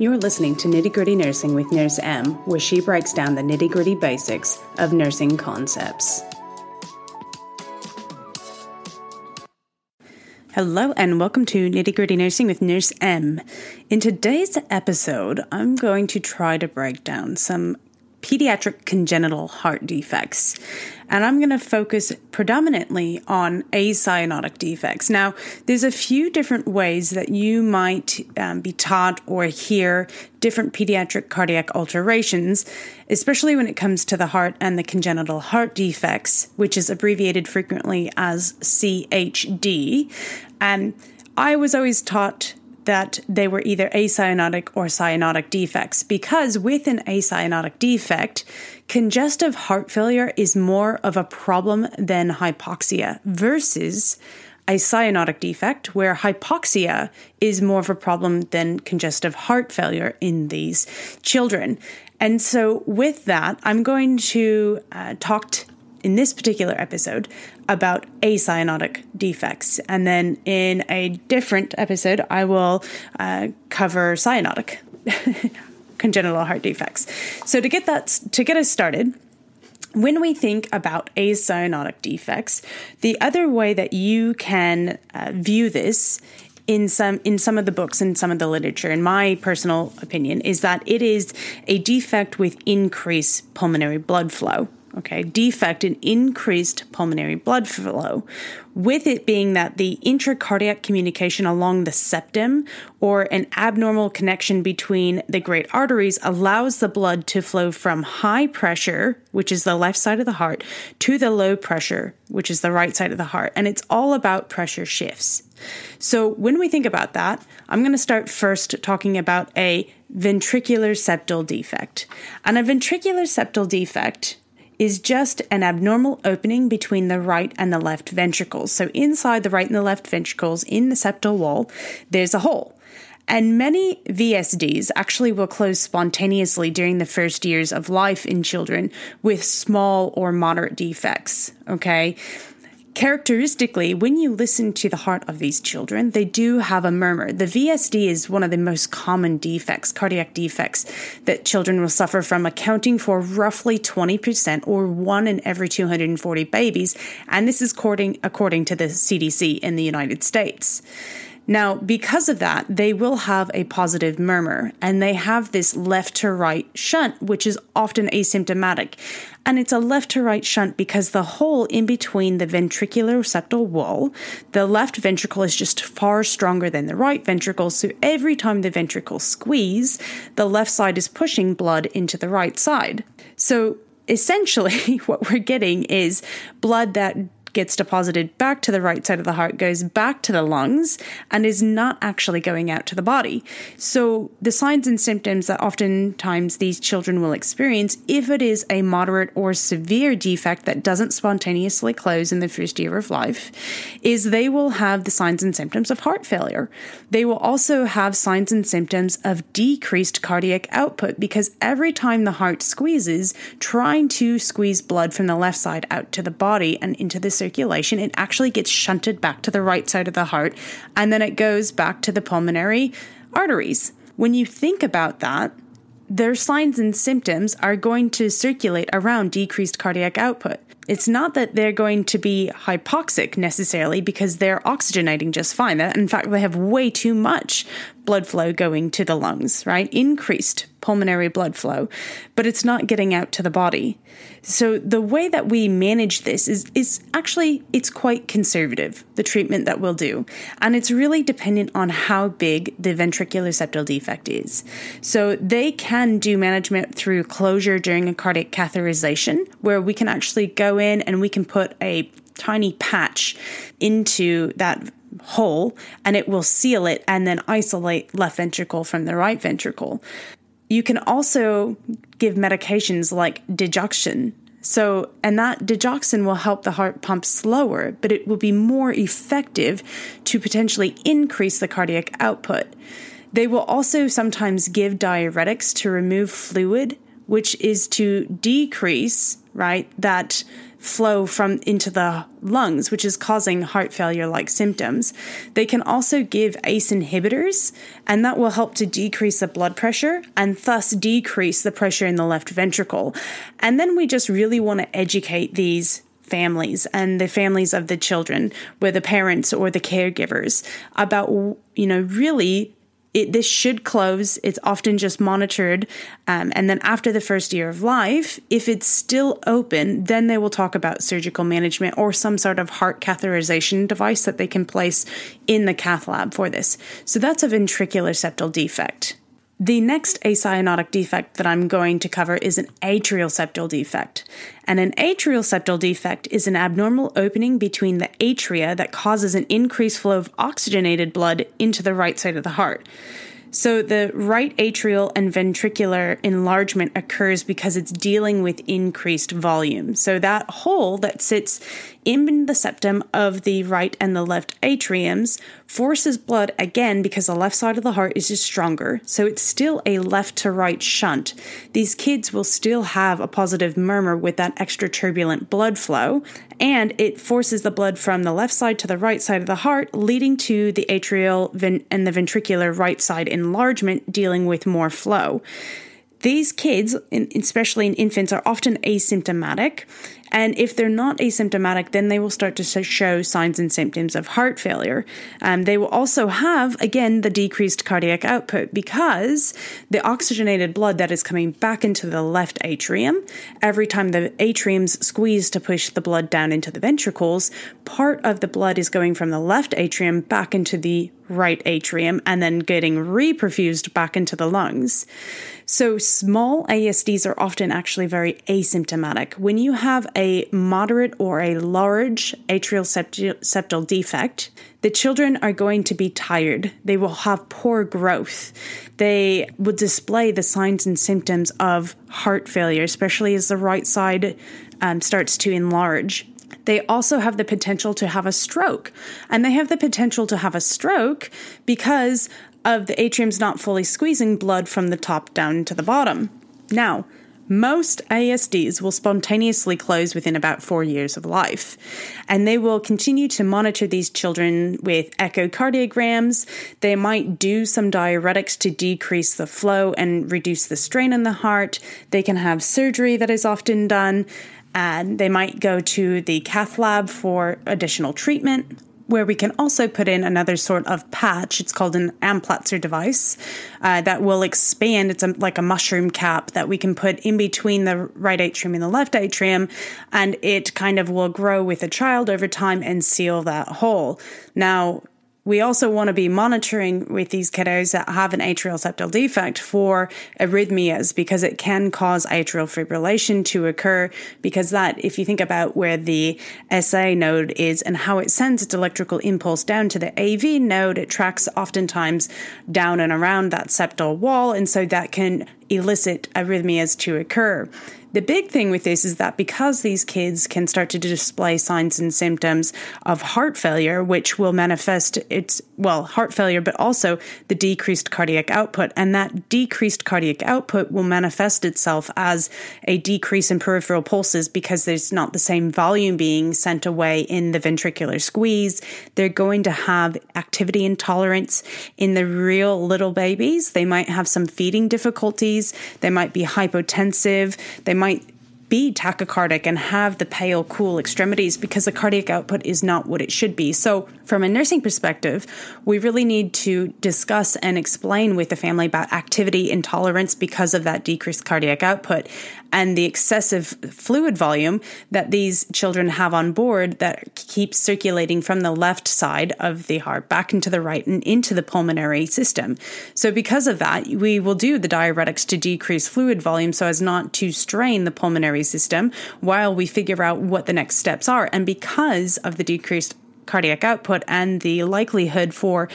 You're listening to Nitty Gritty Nursing with Nurse M, where she breaks down the nitty gritty basics of nursing concepts. Hello, and welcome to Nitty Gritty Nursing with Nurse M. In today's episode, I'm going to try to break down some pediatric congenital heart defects. And I'm going to focus predominantly on acyanotic defects. Now, there's a few different ways that you might um, be taught or hear different pediatric cardiac alterations, especially when it comes to the heart and the congenital heart defects, which is abbreviated frequently as CHD. And I was always taught that they were either acyanotic or cyanotic defects because with an acyanotic defect, congestive heart failure is more of a problem than hypoxia versus a cyanotic defect where hypoxia is more of a problem than congestive heart failure in these children. And so, with that, I'm going to uh, talk t- in this particular episode about acyanotic defects. And then in a different episode, I will uh, cover cyanotic congenital heart defects. So to get that to get us started, when we think about acyanotic defects, the other way that you can uh, view this in some in some of the books and some of the literature in my personal opinion is that it is a defect with increased pulmonary blood flow okay, defect in increased pulmonary blood flow, with it being that the intracardiac communication along the septum or an abnormal connection between the great arteries allows the blood to flow from high pressure, which is the left side of the heart, to the low pressure, which is the right side of the heart. And it's all about pressure shifts. So when we think about that, I'm going to start first talking about a ventricular septal defect. And a ventricular septal defect is just an abnormal opening between the right and the left ventricles. So, inside the right and the left ventricles in the septal wall, there's a hole. And many VSDs actually will close spontaneously during the first years of life in children with small or moderate defects. Okay. Characteristically, when you listen to the heart of these children, they do have a murmur. The VSD is one of the most common defects, cardiac defects, that children will suffer from, accounting for roughly 20% or one in every 240 babies. And this is according, according to the CDC in the United States. Now, because of that, they will have a positive murmur and they have this left to right shunt, which is often asymptomatic. And it's a left to right shunt because the hole in between the ventricular septal wall, the left ventricle is just far stronger than the right ventricle. So every time the ventricle squeeze, the left side is pushing blood into the right side. So essentially, what we're getting is blood that gets deposited back to the right side of the heart, goes back to the lungs, and is not actually going out to the body. So, the signs and symptoms that oftentimes these children will experience, if it is a moderate or severe defect that doesn't spontaneously close in the first year of life, is they will have the signs and symptoms of heart failure. They will also have signs and symptoms of decreased cardiac output because every time the heart squeezes, trying to squeeze blood from the left side out to the body and into the circulation, it actually gets shunted back to the right side of the heart and then it goes back to the pulmonary arteries. When you think about that, their signs and symptoms are going to circulate around decreased cardiac output. It's not that they're going to be hypoxic necessarily because they're oxygenating just fine. In fact, they have way too much blood flow going to the lungs, right? Increased pulmonary blood flow, but it's not getting out to the body. So the way that we manage this is is actually it's quite conservative, the treatment that we'll do. And it's really dependent on how big the ventricular septal defect is. So they can do management through closure during a cardiac catheterization where we can actually go in and we can put a tiny patch into that hole and it will seal it and then isolate left ventricle from the right ventricle. You can also give medications like digoxin. So, and that digoxin will help the heart pump slower, but it will be more effective to potentially increase the cardiac output. They will also sometimes give diuretics to remove fluid, which is to decrease, right, that flow from into the lungs, which is causing heart failure like symptoms. They can also give ACE inhibitors, and that will help to decrease the blood pressure and thus decrease the pressure in the left ventricle. And then we just really want to educate these families and the families of the children, where the parents or the caregivers, about, you know, really it, this should close. It's often just monitored. Um, and then after the first year of life, if it's still open, then they will talk about surgical management or some sort of heart catheterization device that they can place in the cath lab for this. So that's a ventricular septal defect. The next acyanotic defect that I'm going to cover is an atrial septal defect. And an atrial septal defect is an abnormal opening between the atria that causes an increased flow of oxygenated blood into the right side of the heart. So, the right atrial and ventricular enlargement occurs because it's dealing with increased volume. So, that hole that sits in the septum of the right and the left atriums forces blood again because the left side of the heart is just stronger. So it's still a left to right shunt. These kids will still have a positive murmur with that extra turbulent blood flow, and it forces the blood from the left side to the right side of the heart, leading to the atrial and the ventricular right side enlargement, dealing with more flow. These kids, especially in infants, are often asymptomatic. And if they're not asymptomatic, then they will start to show signs and symptoms of heart failure. Um, they will also have, again, the decreased cardiac output because the oxygenated blood that is coming back into the left atrium, every time the atriums squeeze to push the blood down into the ventricles, part of the blood is going from the left atrium back into the right atrium and then getting reperfused back into the lungs. So, small ASDs are often actually very asymptomatic. When you have a moderate or a large atrial septal defect, the children are going to be tired. They will have poor growth. They will display the signs and symptoms of heart failure, especially as the right side um, starts to enlarge. They also have the potential to have a stroke. And they have the potential to have a stroke because of the atriums not fully squeezing blood from the top down to the bottom. Now, most ASDs will spontaneously close within about four years of life, and they will continue to monitor these children with echocardiograms. They might do some diuretics to decrease the flow and reduce the strain in the heart. They can have surgery that is often done, and they might go to the cath lab for additional treatment where we can also put in another sort of patch. It's called an Amplatzer device uh, that will expand. It's a, like a mushroom cap that we can put in between the right atrium and the left atrium, and it kind of will grow with a child over time and seal that hole. Now, we also want to be monitoring with these kiddos that have an atrial septal defect for arrhythmias because it can cause atrial fibrillation to occur. Because that, if you think about where the SA node is and how it sends its electrical impulse down to the AV node, it tracks oftentimes down and around that septal wall. And so that can elicit arrhythmias to occur. The big thing with this is that because these kids can start to display signs and symptoms of heart failure, which will manifest its, well, heart failure, but also the decreased cardiac output. And that decreased cardiac output will manifest itself as a decrease in peripheral pulses because there's not the same volume being sent away in the ventricular squeeze. They're going to have activity intolerance in the real little babies. They might have some feeding difficulties. They might be hypotensive. They might might be tachycardic and have the pale, cool extremities because the cardiac output is not what it should be. So, from a nursing perspective, we really need to discuss and explain with the family about activity intolerance because of that decreased cardiac output and the excessive fluid volume that these children have on board that keeps circulating from the left side of the heart back into the right and into the pulmonary system. So, because of that, we will do the diuretics to decrease fluid volume so as not to strain the pulmonary system while we figure out what the next steps are. And because of the decreased cardiac output and the likelihood for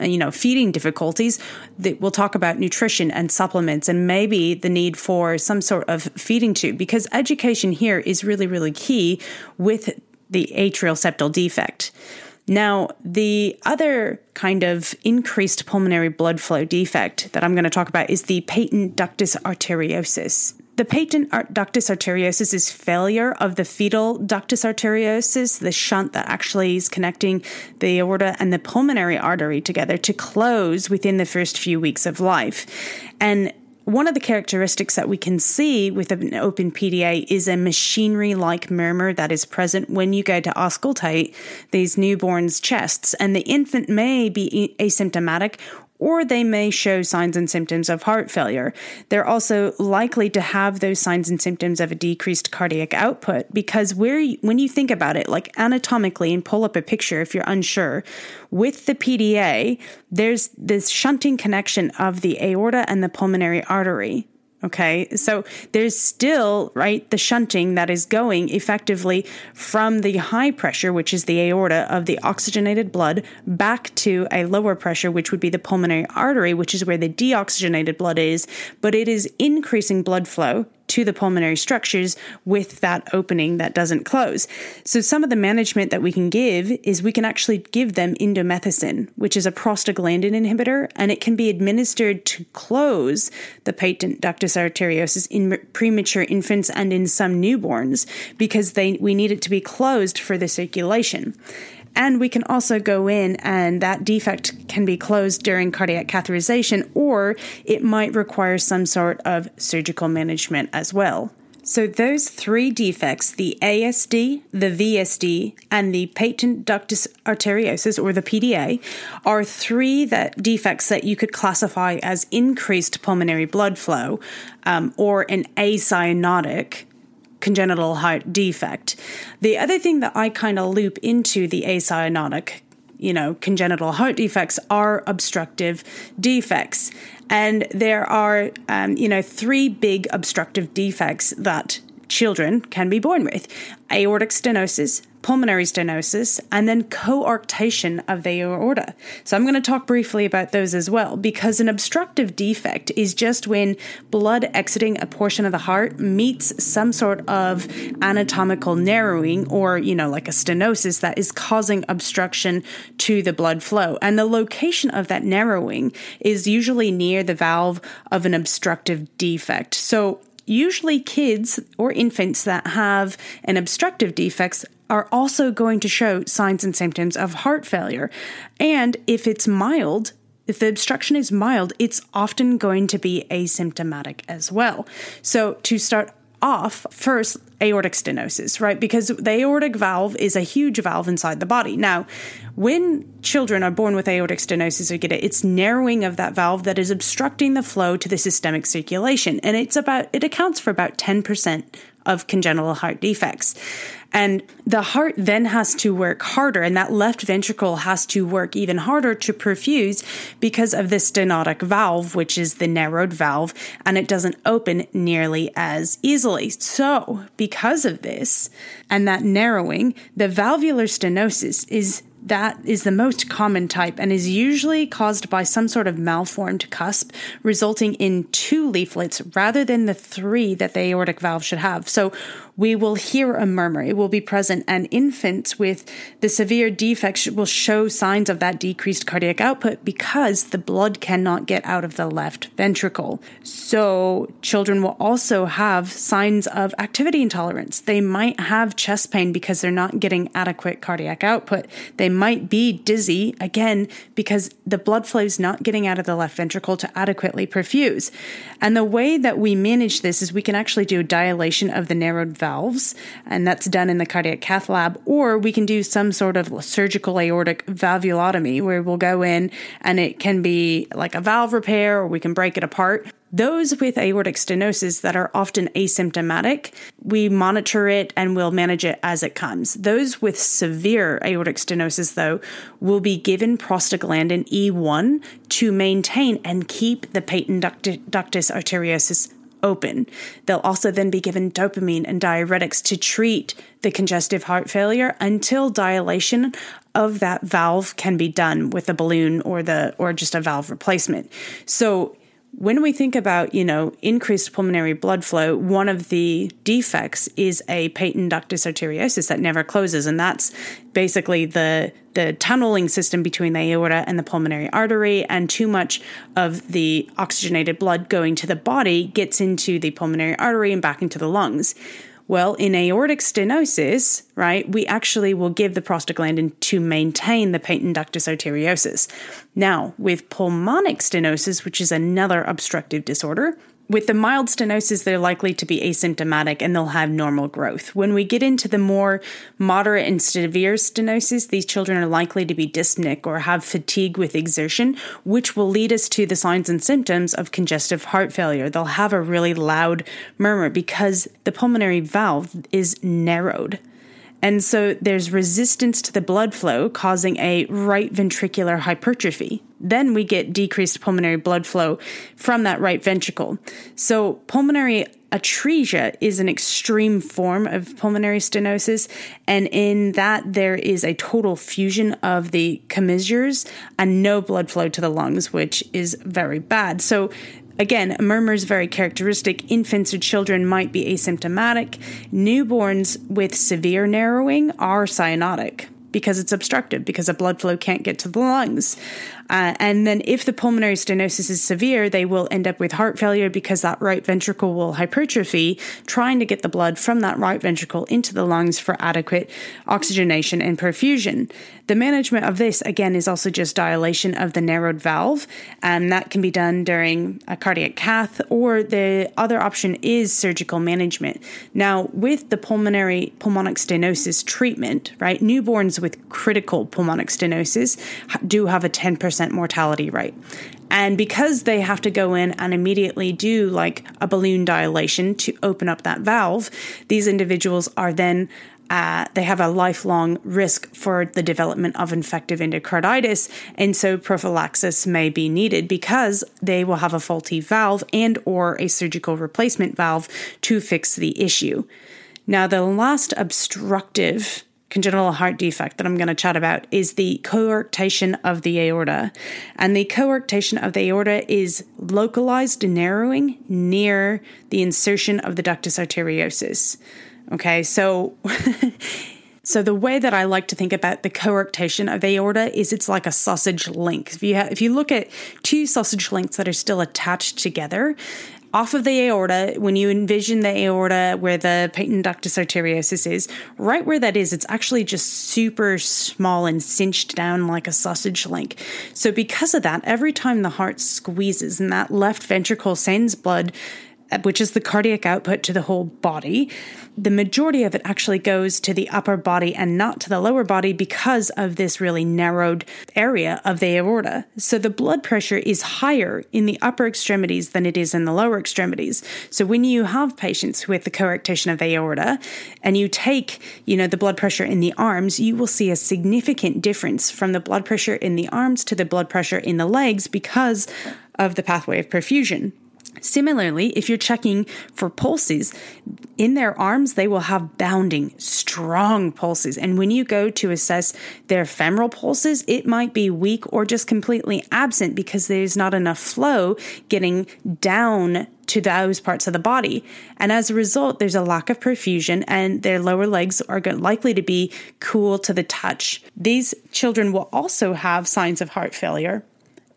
you know feeding difficulties that we'll talk about nutrition and supplements and maybe the need for some sort of feeding tube because education here is really really key with the atrial septal defect now, the other kind of increased pulmonary blood flow defect that I'm going to talk about is the patent ductus arteriosus. The patent ductus arteriosus is failure of the fetal ductus arteriosus, the shunt that actually is connecting the aorta and the pulmonary artery together to close within the first few weeks of life. And one of the characteristics that we can see with an open PDA is a machinery like murmur that is present when you go to auscultate these newborns' chests. And the infant may be asymptomatic or they may show signs and symptoms of heart failure. They're also likely to have those signs and symptoms of a decreased cardiac output because where when you think about it, like anatomically, and pull up a picture if you're unsure, with the PDA, there's this shunting connection of the aorta and the pulmonary artery. Okay. So there's still, right, the shunting that is going effectively from the high pressure, which is the aorta of the oxygenated blood, back to a lower pressure, which would be the pulmonary artery, which is where the deoxygenated blood is. But it is increasing blood flow to the pulmonary structures with that opening that doesn't close. So, some of the management that we can give is we can actually give them indomethacin, which is a prostaglandin inhibitor, and it can be administered to close the patent ductus arteriosus in premature infants and in some newborns because they we need it to be closed for the circulation. And we can also go in and that defect can be closed during cardiac catheterization, or it might require some sort of surgical management as well. So, those three defects, the ASD, the VSD, and the patent ductus arteriosus, or the PDA, are three that defects that you could classify as increased pulmonary blood flow um, or an acyanotic congenital heart defect. The other thing that I kind of loop into the acyanotic you know, congenital heart defects are obstructive defects. And there are, um, you know, three big obstructive defects that children can be born with aortic stenosis, pulmonary stenosis, and then coarctation of the aorta. So I'm going to talk briefly about those as well because an obstructive defect is just when blood exiting a portion of the heart meets some sort of anatomical narrowing or, you know, like a stenosis that is causing obstruction to the blood flow. And the location of that narrowing is usually near the valve of an obstructive defect. So usually kids or infants that have an obstructive defects are also going to show signs and symptoms of heart failure. And if it's mild, if the obstruction is mild, it's often going to be asymptomatic as well. So, to start off, first, aortic stenosis, right? Because the aortic valve is a huge valve inside the body. Now, when children are born with aortic stenosis or get it, it's narrowing of that valve that is obstructing the flow to the systemic circulation. And it's about, it accounts for about 10% of congenital heart defects. And the heart then has to work harder, and that left ventricle has to work even harder to perfuse because of the stenotic valve, which is the narrowed valve, and it doesn't open nearly as easily. So, because of this and that narrowing, the valvular stenosis is that is the most common type and is usually caused by some sort of malformed cusp, resulting in two leaflets rather than the three that the aortic valve should have. So we will hear a murmur. It will be present, and infants with the severe defects will show signs of that decreased cardiac output because the blood cannot get out of the left ventricle. So, children will also have signs of activity intolerance. They might have chest pain because they're not getting adequate cardiac output. They might be dizzy, again, because the blood flow is not getting out of the left ventricle to adequately perfuse. And the way that we manage this is we can actually do dilation of the narrowed valves, and that's done in the cardiac cath lab, or we can do some sort of surgical aortic valvulotomy where we'll go in and it can be like a valve repair or we can break it apart. Those with aortic stenosis that are often asymptomatic, we monitor it and we'll manage it as it comes. Those with severe aortic stenosis, though, will be given prostaglandin E1 to maintain and keep the patent ductus arteriosus open. They'll also then be given dopamine and diuretics to treat the congestive heart failure until dilation of that valve can be done with a balloon or the or just a valve replacement. So when we think about, you know, increased pulmonary blood flow, one of the defects is a patent ductus arteriosus that never closes. And that's basically the the tunneling system between the aorta and the pulmonary artery, and too much of the oxygenated blood going to the body gets into the pulmonary artery and back into the lungs. Well, in aortic stenosis, right, we actually will give the prostaglandin to maintain the patent ductus arteriosus. Now, with pulmonic stenosis, which is another obstructive disorder, with the mild stenosis, they're likely to be asymptomatic and they'll have normal growth. When we get into the more moderate and severe stenosis, these children are likely to be dyspneic or have fatigue with exertion, which will lead us to the signs and symptoms of congestive heart failure. They'll have a really loud murmur because the pulmonary valve is narrowed. And so there's resistance to the blood flow, causing a right ventricular hypertrophy. Then we get decreased pulmonary blood flow from that right ventricle. So, pulmonary atresia is an extreme form of pulmonary stenosis, and in that there is a total fusion of the commissures and no blood flow to the lungs, which is very bad. So, Again, a murmur is very characteristic. Infants or children might be asymptomatic. Newborns with severe narrowing are cyanotic because it's obstructed, because the blood flow can't get to the lungs. Uh, and then, if the pulmonary stenosis is severe, they will end up with heart failure because that right ventricle will hypertrophy, trying to get the blood from that right ventricle into the lungs for adequate oxygenation and perfusion. The management of this, again, is also just dilation of the narrowed valve, and that can be done during a cardiac cath, or the other option is surgical management. Now, with the pulmonary pulmonic stenosis treatment, right, newborns with critical pulmonic stenosis do have a 10% mortality rate. And because they have to go in and immediately do like a balloon dilation to open up that valve, these individuals are then uh, they have a lifelong risk for the development of infective endocarditis and so prophylaxis may be needed because they will have a faulty valve and or a surgical replacement valve to fix the issue now the last obstructive congenital heart defect that I'm going to chat about is the coarctation of the aorta. And the coarctation of the aorta is localized narrowing near the insertion of the ductus arteriosus. Okay, so So the way that I like to think about the coarctation of aorta is it's like a sausage link. If you ha- if you look at two sausage links that are still attached together, off of the aorta, when you envision the aorta where the patent ductus arteriosus is, right where that is, it's actually just super small and cinched down like a sausage link. So, because of that, every time the heart squeezes and that left ventricle sends blood which is the cardiac output to the whole body, the majority of it actually goes to the upper body and not to the lower body because of this really narrowed area of the aorta. So the blood pressure is higher in the upper extremities than it is in the lower extremities. So when you have patients with the coarctation of the aorta and you take, you know, the blood pressure in the arms, you will see a significant difference from the blood pressure in the arms to the blood pressure in the legs because of the pathway of perfusion. Similarly, if you're checking for pulses, in their arms, they will have bounding, strong pulses. And when you go to assess their femoral pulses, it might be weak or just completely absent because there's not enough flow getting down to those parts of the body. And as a result, there's a lack of perfusion, and their lower legs are likely to be cool to the touch. These children will also have signs of heart failure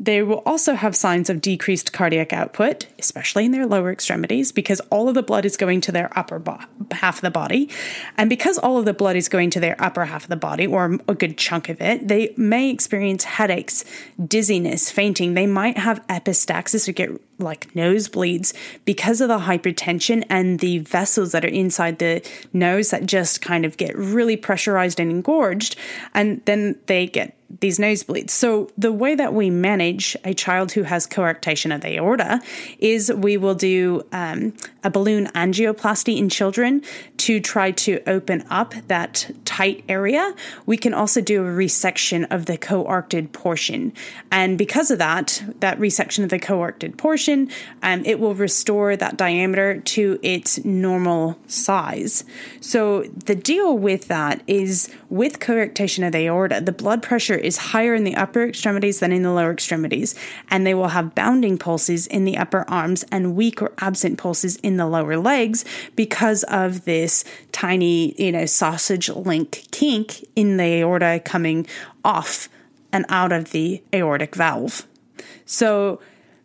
they will also have signs of decreased cardiac output, especially in their lower extremities, because all of the blood is going to their upper bo- half of the body. And because all of the blood is going to their upper half of the body, or a good chunk of it, they may experience headaches, dizziness, fainting. They might have epistaxis or get like nosebleeds because of the hypertension and the vessels that are inside the nose that just kind of get really pressurized and engorged. And then they get these nosebleeds. So, the way that we manage a child who has coarctation of the aorta is we will do um, a balloon angioplasty in children to try to open up that tight area. We can also do a resection of the coarcted portion. And because of that, that resection of the coarcted portion, um, it will restore that diameter to its normal size. So the deal with that is with coarctation of the aorta, the blood pressure is higher in the upper extremities than in the lower extremities, and they will have bounding pulses in the upper arms and weak or absent pulses in the lower legs because of this tiny, you know, sausage link kink in the aorta coming off and out of the aortic valve. So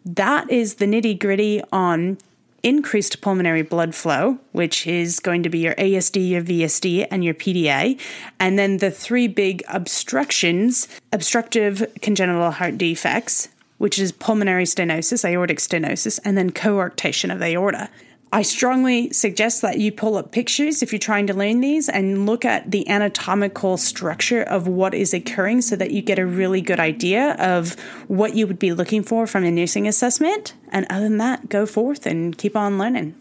that is the nitty gritty on increased pulmonary blood flow, which is going to be your ASD, your VSD, and your PDA. And then the three big obstructions obstructive congenital heart defects, which is pulmonary stenosis, aortic stenosis, and then coarctation of aorta. I strongly suggest that you pull up pictures if you're trying to learn these and look at the anatomical structure of what is occurring so that you get a really good idea of what you would be looking for from a nursing assessment. And other than that, go forth and keep on learning.